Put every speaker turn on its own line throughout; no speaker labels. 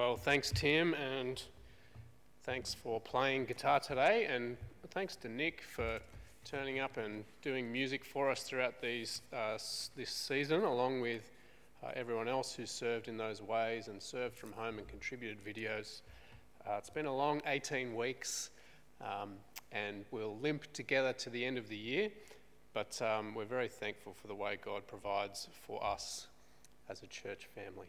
Well, thanks, Tim, and thanks for playing guitar today, and thanks to Nick for turning up and doing music for us throughout these, uh, this season, along with uh, everyone else who served in those ways and served from home and contributed videos. Uh, it's been a long 18 weeks, um, and we'll limp together to the end of the year, but um, we're very thankful for the way God provides for us as a church family.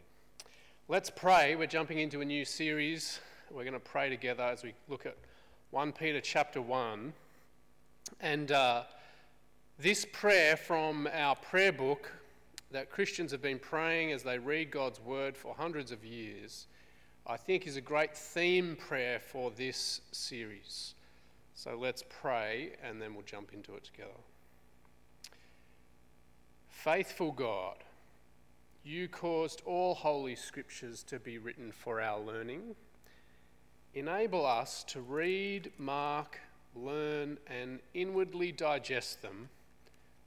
Let's pray. We're jumping into a new series. We're going to pray together as we look at 1 Peter chapter 1. And uh, this prayer from our prayer book that Christians have been praying as they read God's word for hundreds of years, I think is a great theme prayer for this series. So let's pray and then we'll jump into it together. Faithful God you caused all holy scriptures to be written for our learning. Enable us to read, mark, learn, and inwardly digest them,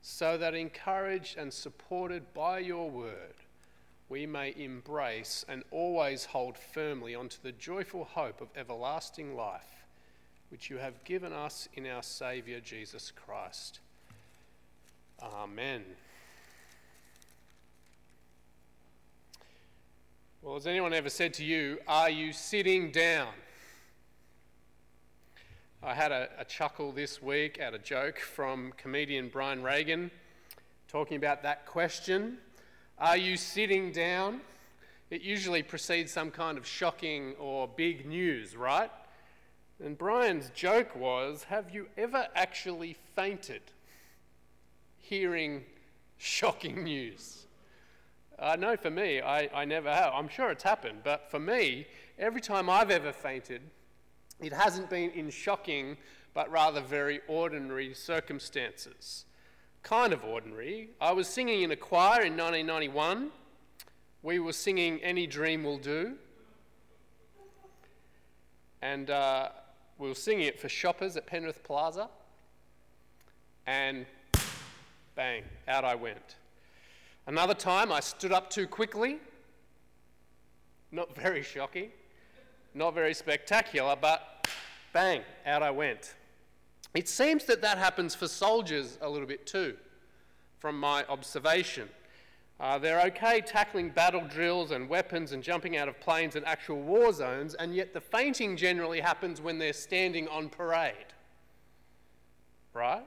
so that encouraged and supported by your word, we may embrace and always hold firmly onto the joyful hope of everlasting life, which you have given us in our Saviour Jesus Christ. Amen. Well, has anyone ever said to you, Are you sitting down? I had a, a, chuckle this week at a joke from comedian Brian Regan talking about that question Are you sitting down? It usually precedes some kind of shocking or big news, right? And Brian's joke was Have you ever actually fainted hearing shocking news? I uh, know for me, I, I never have. I'm sure it's happened, but for me, every time I've ever fainted, it hasn't been in shocking, but rather very ordinary circumstances. Kind of ordinary. I was singing in a choir in 1991. We were singing Any Dream Will Do. And uh, we were singing it for shoppers at Penrith Plaza. And bang, out I went. Another time I stood up too quickly. Not very shocking, not very spectacular, but bang, out I went. It seems that that happens for soldiers a little bit too, from my observation. Uh, they're okay tackling battle drills and weapons and jumping out of planes and actual war zones, and yet the fainting generally happens when they're standing on parade. Right?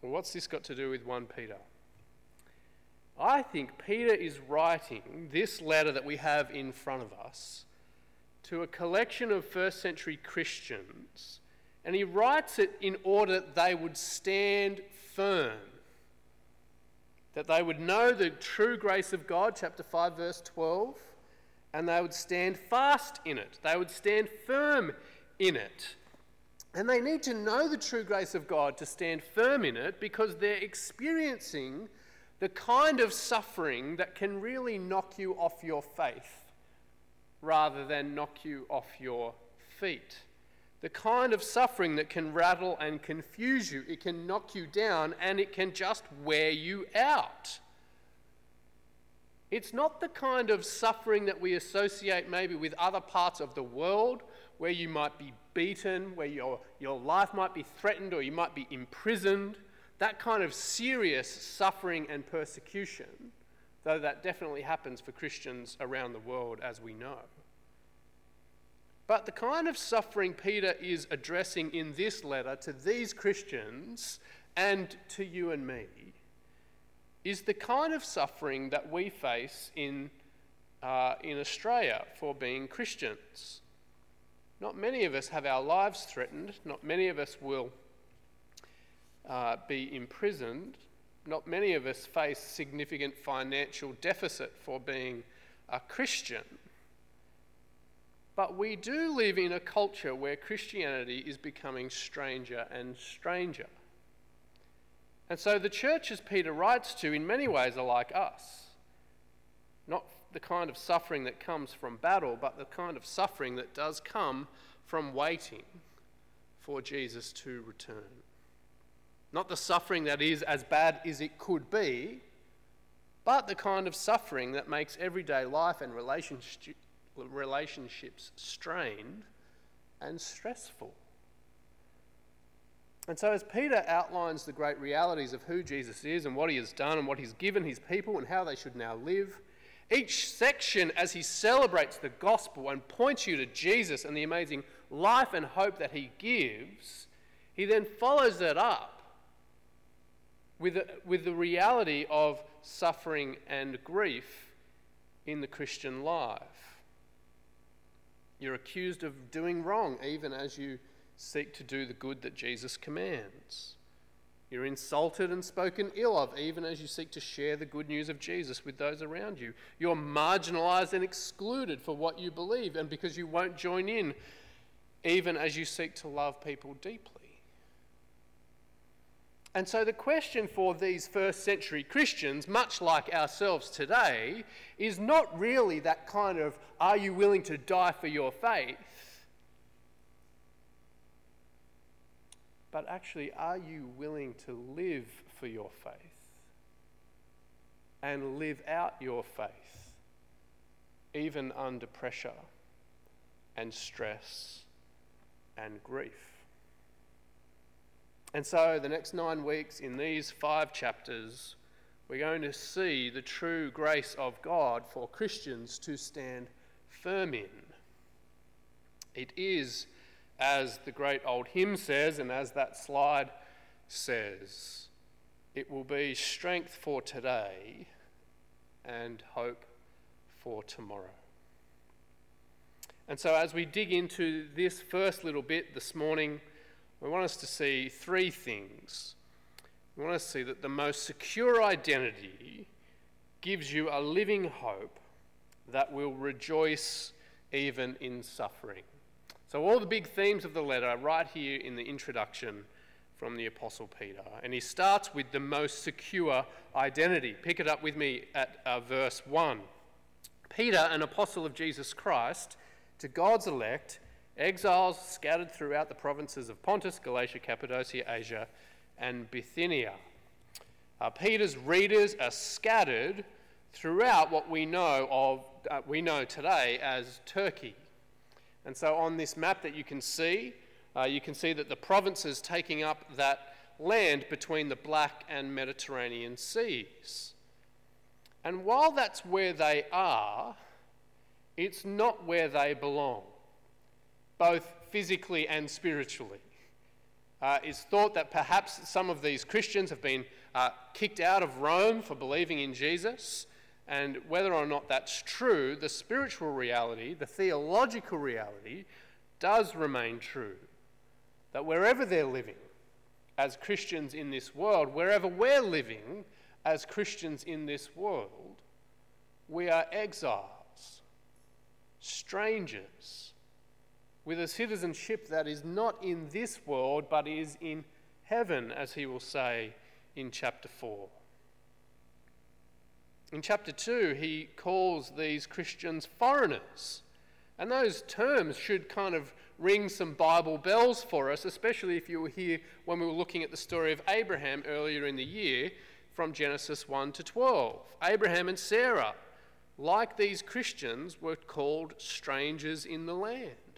Well, what's this got to do with 1 Peter? I think Peter is writing this letter that we have in front of us to a collection of first century Christians, and he writes it in order that they would stand firm, that they would know the true grace of God, chapter 5, verse 12, and they would stand fast in it, they would stand firm in it. And they need to know the true grace of God to stand firm in it because they're experiencing the kind of suffering that can really knock you off your faith rather than knock you off your feet. The kind of suffering that can rattle and confuse you, it can knock you down, and it can just wear you out. It's not the kind of suffering that we associate maybe with other parts of the world where you might be beaten, where your, your life might be threatened, or you might be imprisoned that kind of serious suffering and persecution, though that definitely happens for Christians around the world, as we know. But the kind of suffering Peter is addressing in this letter to these Christians and to you and me is the kind of suffering that we face in, uh, in Australia for being Christians. Not many of us have our lives threatened, not many of us will uh, be imprisoned. Not many of us face significant financial deficit for being a Christian. But we do live in a culture where Christianity is becoming stranger and stranger. And so the churches Peter writes to, in many ways, are like us. Not the kind of suffering that comes from battle, but the kind of suffering that does come from waiting for Jesus to return. Not the suffering that is as bad as it could be, but the kind of suffering that makes everyday life and relationships strained and stressful. And so, as Peter outlines the great realities of who Jesus is and what he has done and what he's given his people and how they should now live, each section, as he celebrates the gospel and points you to Jesus and the amazing life and hope that he gives, he then follows that up with, with the reality of suffering and grief in the Christian life. You're accused of doing wrong even as you seek to do the good that Jesus commands. You're insulted and spoken ill of, even as you seek to share the good news of Jesus with those around you. You're marginalized and excluded for what you believe and because you won't join in, even as you seek to love people deeply. And so, the question for these first century Christians, much like ourselves today, is not really that kind of, are you willing to die for your faith? But actually, are you willing to live for your faith? And live out your faith, even under pressure and stress and grief? And so, the next nine weeks in these five chapters, we're going to see the true grace of God for Christians to stand firm in. It is, as the great old hymn says, and as that slide says, it will be strength for today and hope for tomorrow. And so, as we dig into this first little bit this morning, we want us to see three things. We want to see that the most secure identity gives you a living hope that will rejoice even in suffering. So, all the big themes of the letter are right here in the introduction from the Apostle Peter. And he starts with the most secure identity. Pick it up with me at uh, verse 1. Peter, an apostle of Jesus Christ, to God's elect exiles scattered throughout the provinces of Pontus, Galatia, Cappadocia, Asia, and Bithynia. Uh, Peter's readers are scattered throughout what we know of uh, we know today as Turkey. And so on this map that you can see, uh, you can see that the provinces taking up that land between the Black and Mediterranean seas. And while that's where they are, it's not where they belong both physically and spiritually. Uh, it's thought that perhaps some of these Christians have been uh, kicked out of Rome for believing in Jesus. And whether or not that's true, the spiritual reality, the theological reality, does remain true. That wherever they're living as Christians in this world, wherever we're living as Christians in this world, we are exiles, strangers with a citizenship that is not in this world but is in heaven, as he will say in chapter 4. In chapter 2, he calls these Christians foreigners. And those terms should kind of ring some Bible bells for us, especially if you were here when we were looking at the story of Abraham earlier in the year from Genesis 1 to 12. Abraham and Sarah, like these Christians, were called strangers in the land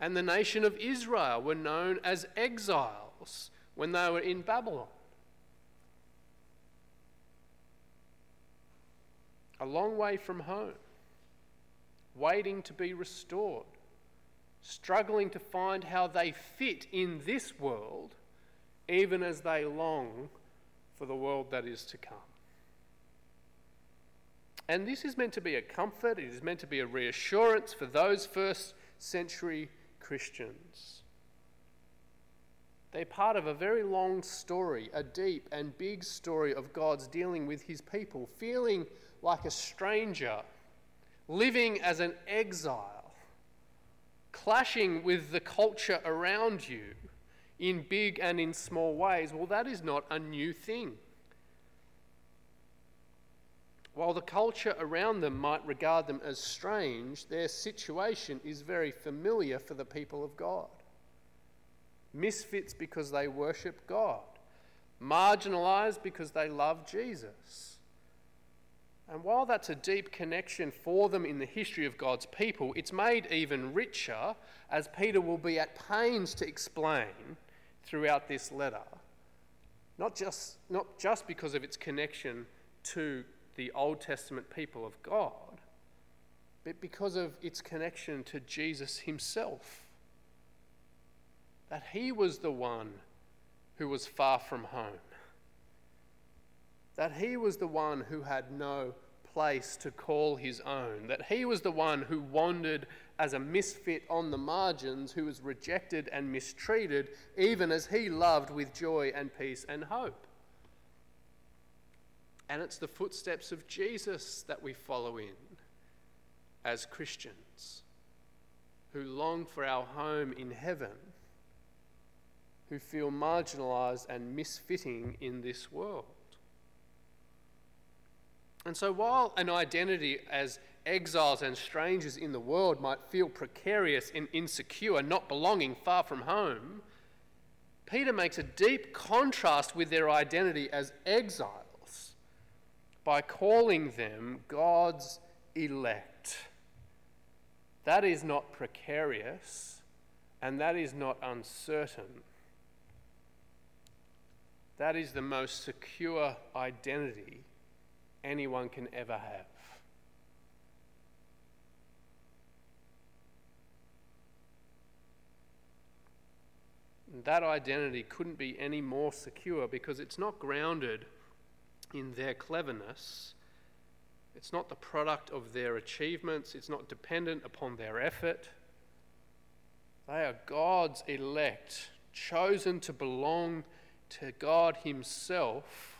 and the nation of Israel were known as exiles when they were in Babylon. A long way from home, waiting to be restored, struggling to find how they fit in this world, even as they long for the world that is to come. And this is meant to be a comfort, it is meant to be a reassurance for those first century Christians. They're part of a very long story, a deep and big story of God's dealing with his people, feeling like a stranger, living as an exile, clashing with the culture around you in big and in small ways. Well, that is not a new thing. While the culture around them might regard them as strange, their situation is very familiar for the people of God. Misfits because they worship God, marginalized because they love Jesus. And while that's a deep connection for them in the history of God's people, it's made even richer, as Peter will be at pains to explain throughout this letter. Not just, not just because of its connection to the Old Testament people of God, but because of its connection to Jesus himself. That he was the one who was far from home that he was the one who had no place to call his own, that he was the one who wandered as a misfit on the margins, who was rejected and mistreated, even as he loved with joy and peace and hope. And it's the footsteps of Jesus that we follow in as Christians who long for our home in heaven, who feel marginalized and misfitting in this world. And so, while an identity as exiles and strangers in the world might feel precarious and insecure, not belonging far from home, Peter makes a deep contrast with their identity as exiles by calling them God's elect. That is not precarious and that is not uncertain. That is the most secure identity anyone can ever have. that identity couldn't be any more secure because it's not grounded in their cleverness. It's not the product of their achievements. It's not dependent upon their effort. They are God's elect, chosen to belong to God Himself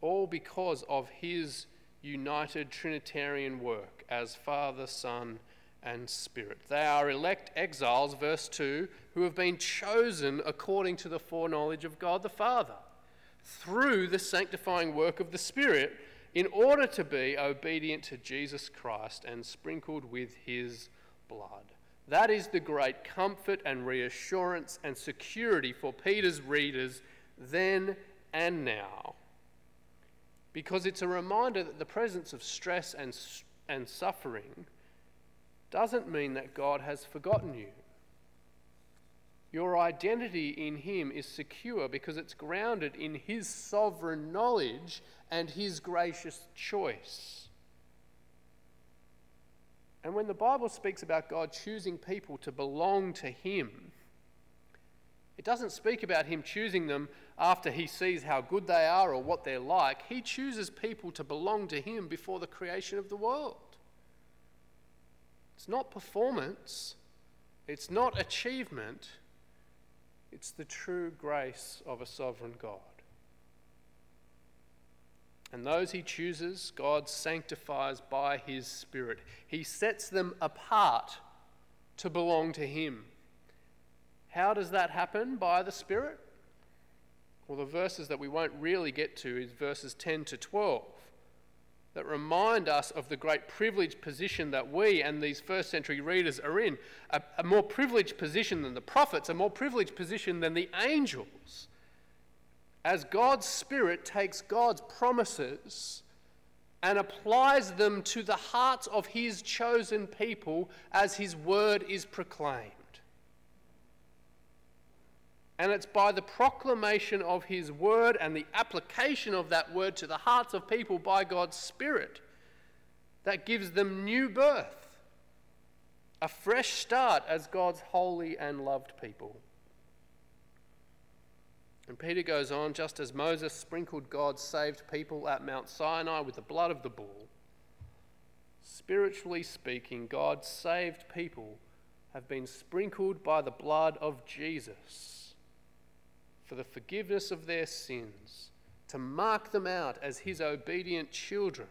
all because of his united Trinitarian work as Father, Son, and Spirit. They are elect exiles, verse 2, who have been chosen according to the foreknowledge of God the Father through the sanctifying work of the Spirit in order to be obedient to Jesus Christ and sprinkled with his blood. That is the great comfort and reassurance and security for Peter's readers then and now because it's a reminder that the presence of stress and, and suffering doesn't mean that God has forgotten you. Your identity in Him is secure because it's grounded in His sovereign knowledge and His gracious choice. And when the Bible speaks about God choosing people to belong to Him, it doesn't speak about Him choosing them after he sees how good they are or what they're like, he chooses people to belong to him before the creation of the world. It's not performance, it's not achievement, it's the true grace of a sovereign God. And those he chooses, God sanctifies by his Spirit. He sets them apart to belong to him. How does that happen? By the Spirit? Well, the verses that we won't really get to is verses 10 to 12 that remind us of the great privileged position that we and these first century readers are in. A, a, more privileged position than the prophets, a more privileged position than the angels. As God's Spirit takes God's promises and applies them to the hearts of His chosen people as His word is proclaimed. And it's by the proclamation of His word and the application of that word to the hearts of people by God's Spirit that gives them new birth, a fresh start as God's holy and loved people. And Peter goes on just as Moses sprinkled God's saved people at Mount Sinai with the blood of the bull, spiritually speaking, God's saved people have been sprinkled by the blood of Jesus for the forgiveness of their sins, to mark them out as his obedient children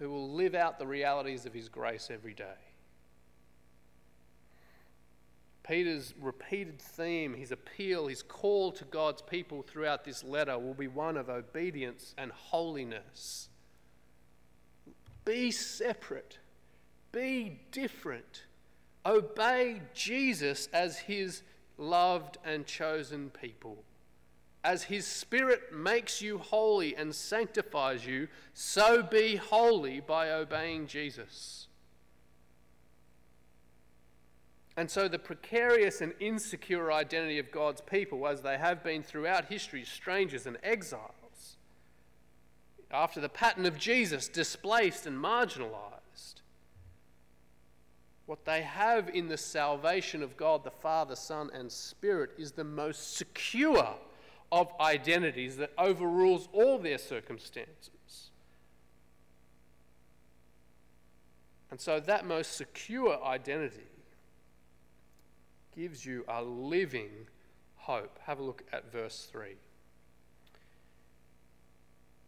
who will live out the realities of his grace every day. Peter's repeated theme, his appeal, his call to God's people throughout this letter will be one of obedience and holiness. Be separate, be different, obey Jesus as his loved and chosen people. as his Spirit makes you holy and sanctifies you, so be holy by obeying Jesus. And so, the precarious and insecure identity of God's people, as they have been throughout history, strangers and exiles, after the pattern of Jesus, displaced and marginalized, what they have in the salvation of God the Father, Son, and Spirit is the most secure of identities that overrules all their circumstances. And so, that most secure identity gives you a living hope. Have a look at verse 3.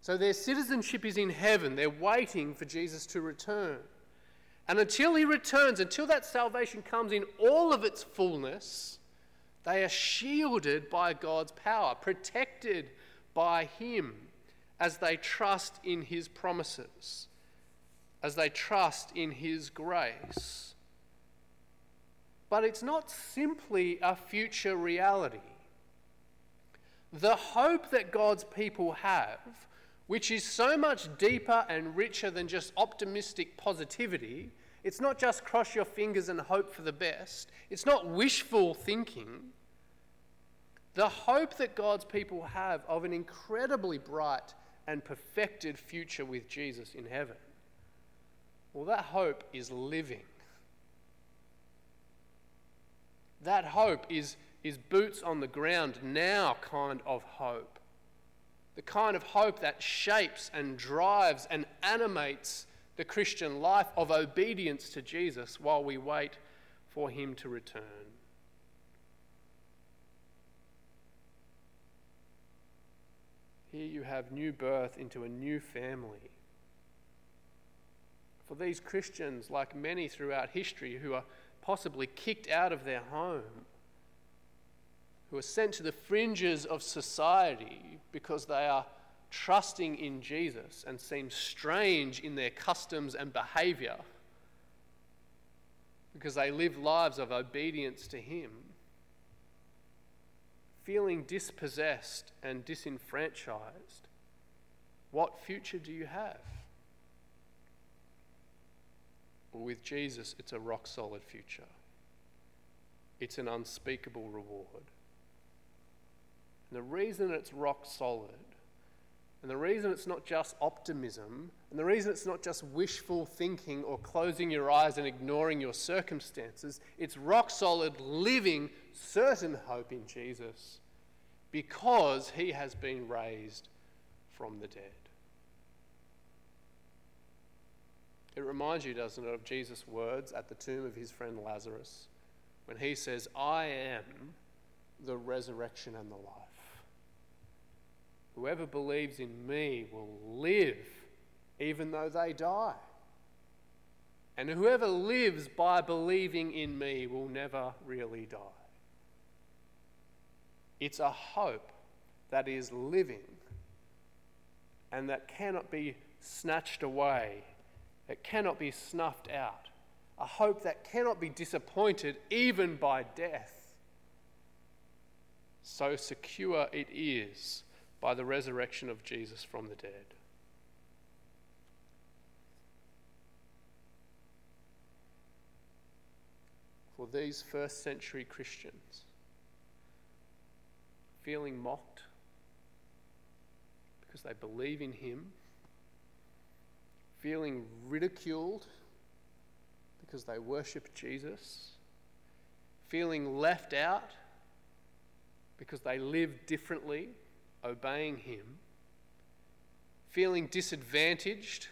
So their citizenship is in heaven. They're waiting for Jesus to return. And until he returns, until that salvation comes in all of its fullness, they are shielded by God's power, protected by him as they trust in his promises, as they trust in his grace. But it's not simply a future reality. The hope that God's people have which is so much deeper and richer than just optimistic positivity. It's not just cross your fingers and hope for the best, it's not wishful thinking. The hope that God's people have of an incredibly bright and perfected future with Jesus in heaven, well, that hope is living. That hope is, is boots on the ground now kind of hope the kind of hope that shapes and drives and animates the Christian life of obedience to Jesus while we wait for him to return. Here you have new birth into a new family. For these Christians, like many throughout history who are possibly kicked out of their home, who are sent to the fringes of society because they are trusting in Jesus and seem strange in their customs and behavior because they live lives of obedience to Him, feeling dispossessed and disenfranchised, what future do you have? Well, with Jesus, it's a rock solid future. It's an unspeakable reward. And the reason it's rock solid, and the reason it's not just optimism, and the reason it's not just wishful thinking or closing your eyes and ignoring your circumstances, it's rock solid, living, certain hope in Jesus because he has been raised from the dead. It reminds you, doesn't it, of Jesus' words at the tomb of his friend Lazarus when he says, I am the resurrection and the life. Whoever believes in me will live even though they die. And whoever lives by believing in me will never really die. It's a hope that is living and that cannot be snatched away, it cannot be snuffed out. A hope that cannot be disappointed even by death. So secure it is by the resurrection of Jesus from the dead. For these first century Christians, feeling mocked because they believe in Him, feeling ridiculed because they worship Jesus, feeling left out because they live differently obeying Him, feeling disadvantaged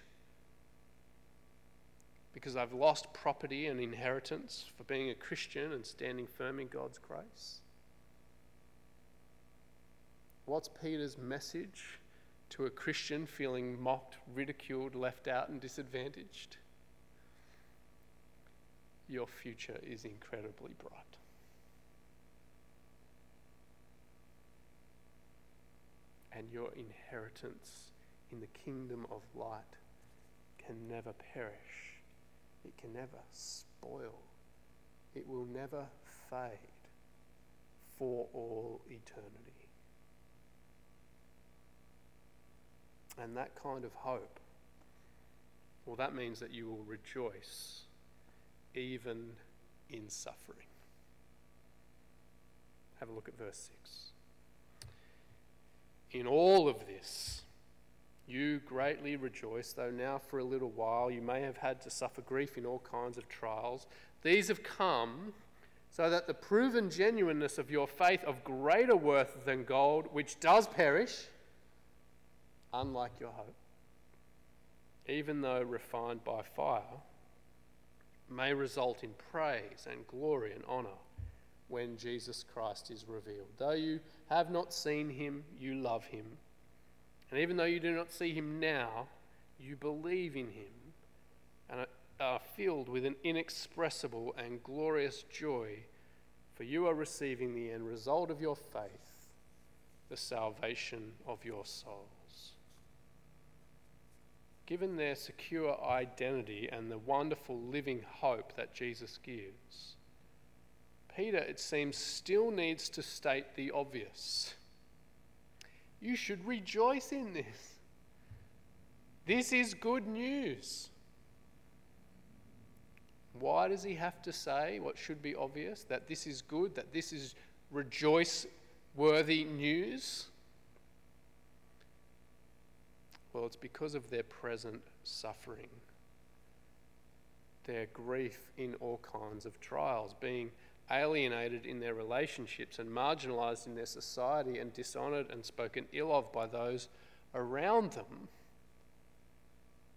because I've lost property and inheritance for being a Christian and standing firm in God's grace? What's Peter's message to a Christian feeling mocked, ridiculed, left out, and disadvantaged, your future is incredibly bright. And your inheritance in the kingdom of light can never perish, it can never spoil, it will never fade for all eternity. And that kind of hope, well, that means that you will rejoice even in suffering. Have a look at verse 6. In all of this, you greatly rejoice, though now for a little while you may have had to suffer grief in all kinds of trials. These have come so that the proven genuineness of your faith, of greater worth than gold, which does perish, unlike your hope, even though refined by fire, may result in praise and glory and honour when Jesus Christ is revealed. Though you have not seen him, you love him. And even though you do not see him now, you believe in him and are filled with an inexpressible and glorious joy, for you are receiving the end result of your faith, the salvation of your soul given their secure identity and the wonderful living hope that Jesus gives, Peter, it seems, still needs to state the obvious. You should rejoice in this. This is good news. Why does he have to say what should be obvious? That this is good, that this is rejoice worthy news? Well, it's because of their present suffering, their grief in all kinds of trials, being alienated in their relationships and marginalized in their society and dishonored and spoken ill of by those around them.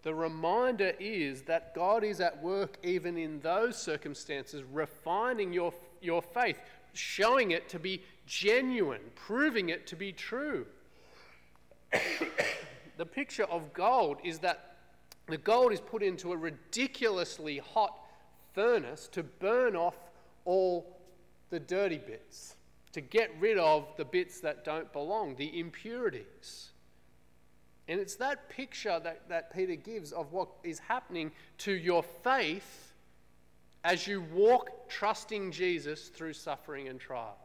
The reminder is that God is at work even in those circumstances, refining your, your faith, showing it to be genuine, proving it to be true. the picture of gold is that the gold is put into a ridiculously hot furnace to burn off all the dirty bits, to get rid of the bits that don't belong, the impurities. And it's that picture that, that Peter gives of what is happening to your faith as you walk trusting Jesus through suffering and trials.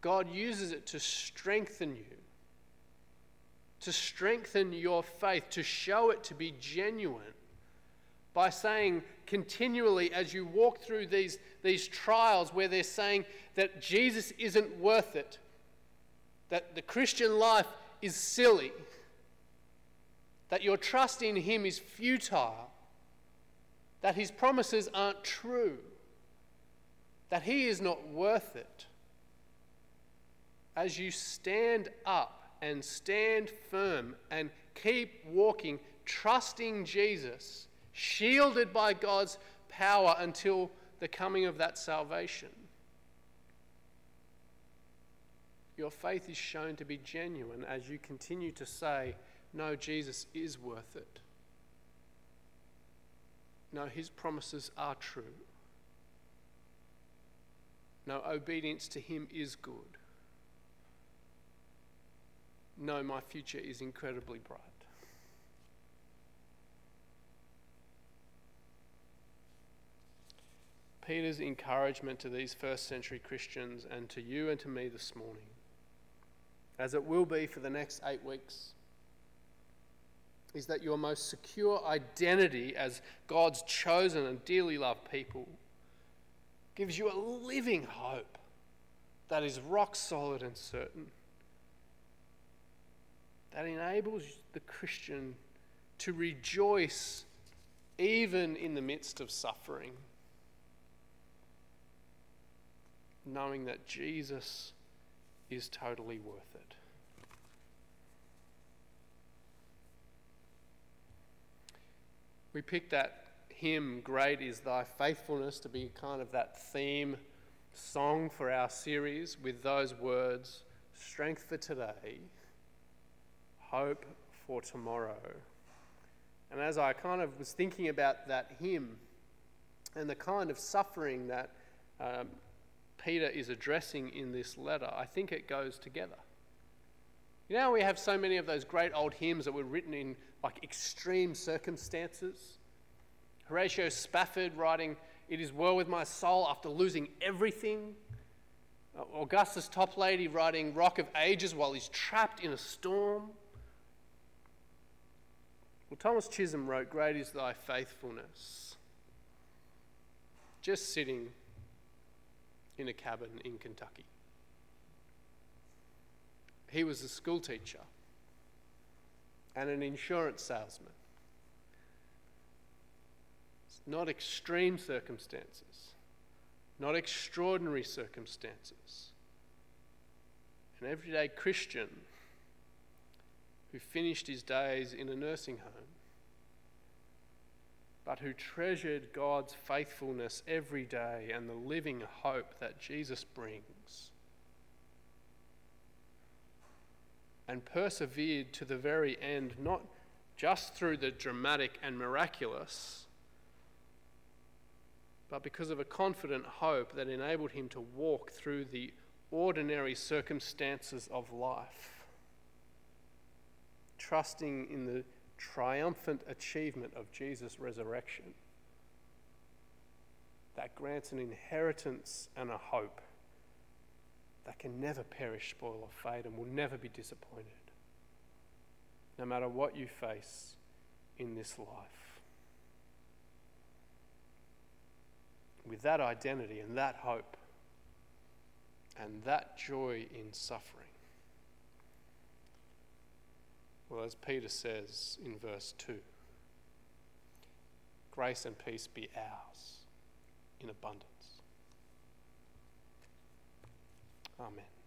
God uses it to strengthen you to strengthen your faith, to show it to be genuine, by saying continually as you walk through these, these trials where they're saying that Jesus isn't worth it, that the Christian life is silly, that your trust in Him is futile, that His promises aren't true, that He is not worth it. As you stand up and stand firm and keep walking, trusting Jesus, shielded by God's power until the coming of that salvation. Your faith is shown to be genuine as you continue to say, No, Jesus is worth it. No, his promises are true. No, obedience to him is good No, my future is incredibly bright. Peter's encouragement to these first century Christians and to you and to me this morning, as it will be for the next eight weeks, is that your most secure identity as God's chosen and dearly loved people gives you a living hope that is rock solid and certain that enables the Christian to rejoice even in the midst of suffering, knowing that Jesus is totally worth it. We picked that hymn, Great is Thy Faithfulness, to be kind of that theme song for our series with those words Strength for today hope for tomorrow. And as I kind of was thinking about that hymn and the kind of suffering that um, Peter is addressing in this letter, I think it goes together. You know, we have so many of those great old hymns that were written in like extreme circumstances. Horatio Spafford writing, It is well with my soul after losing everything. Uh, Augustus Toplady writing Rock of Ages while he's trapped in a storm. Well, Thomas Chisholm wrote, Great is thy faithfulness. Just sitting in a cabin in Kentucky. He was a schoolteacher and an insurance salesman. It's not extreme circumstances, not extraordinary circumstances. An everyday Christian who finished his days in a nursing home, but who treasured God's faithfulness every day and the living hope that Jesus brings. And persevered to the very end, not just through the dramatic and miraculous, but because of a confident hope that enabled him to walk through the ordinary circumstances of life trusting in the triumphant achievement of Jesus' resurrection that grants an inheritance and a hope that can never perish, spoil, or fade and will never be disappointed, no matter what you face in this life. With that identity and that hope and that joy in suffering, well, as Peter says in verse 2, grace and peace be ours in abundance. Amen.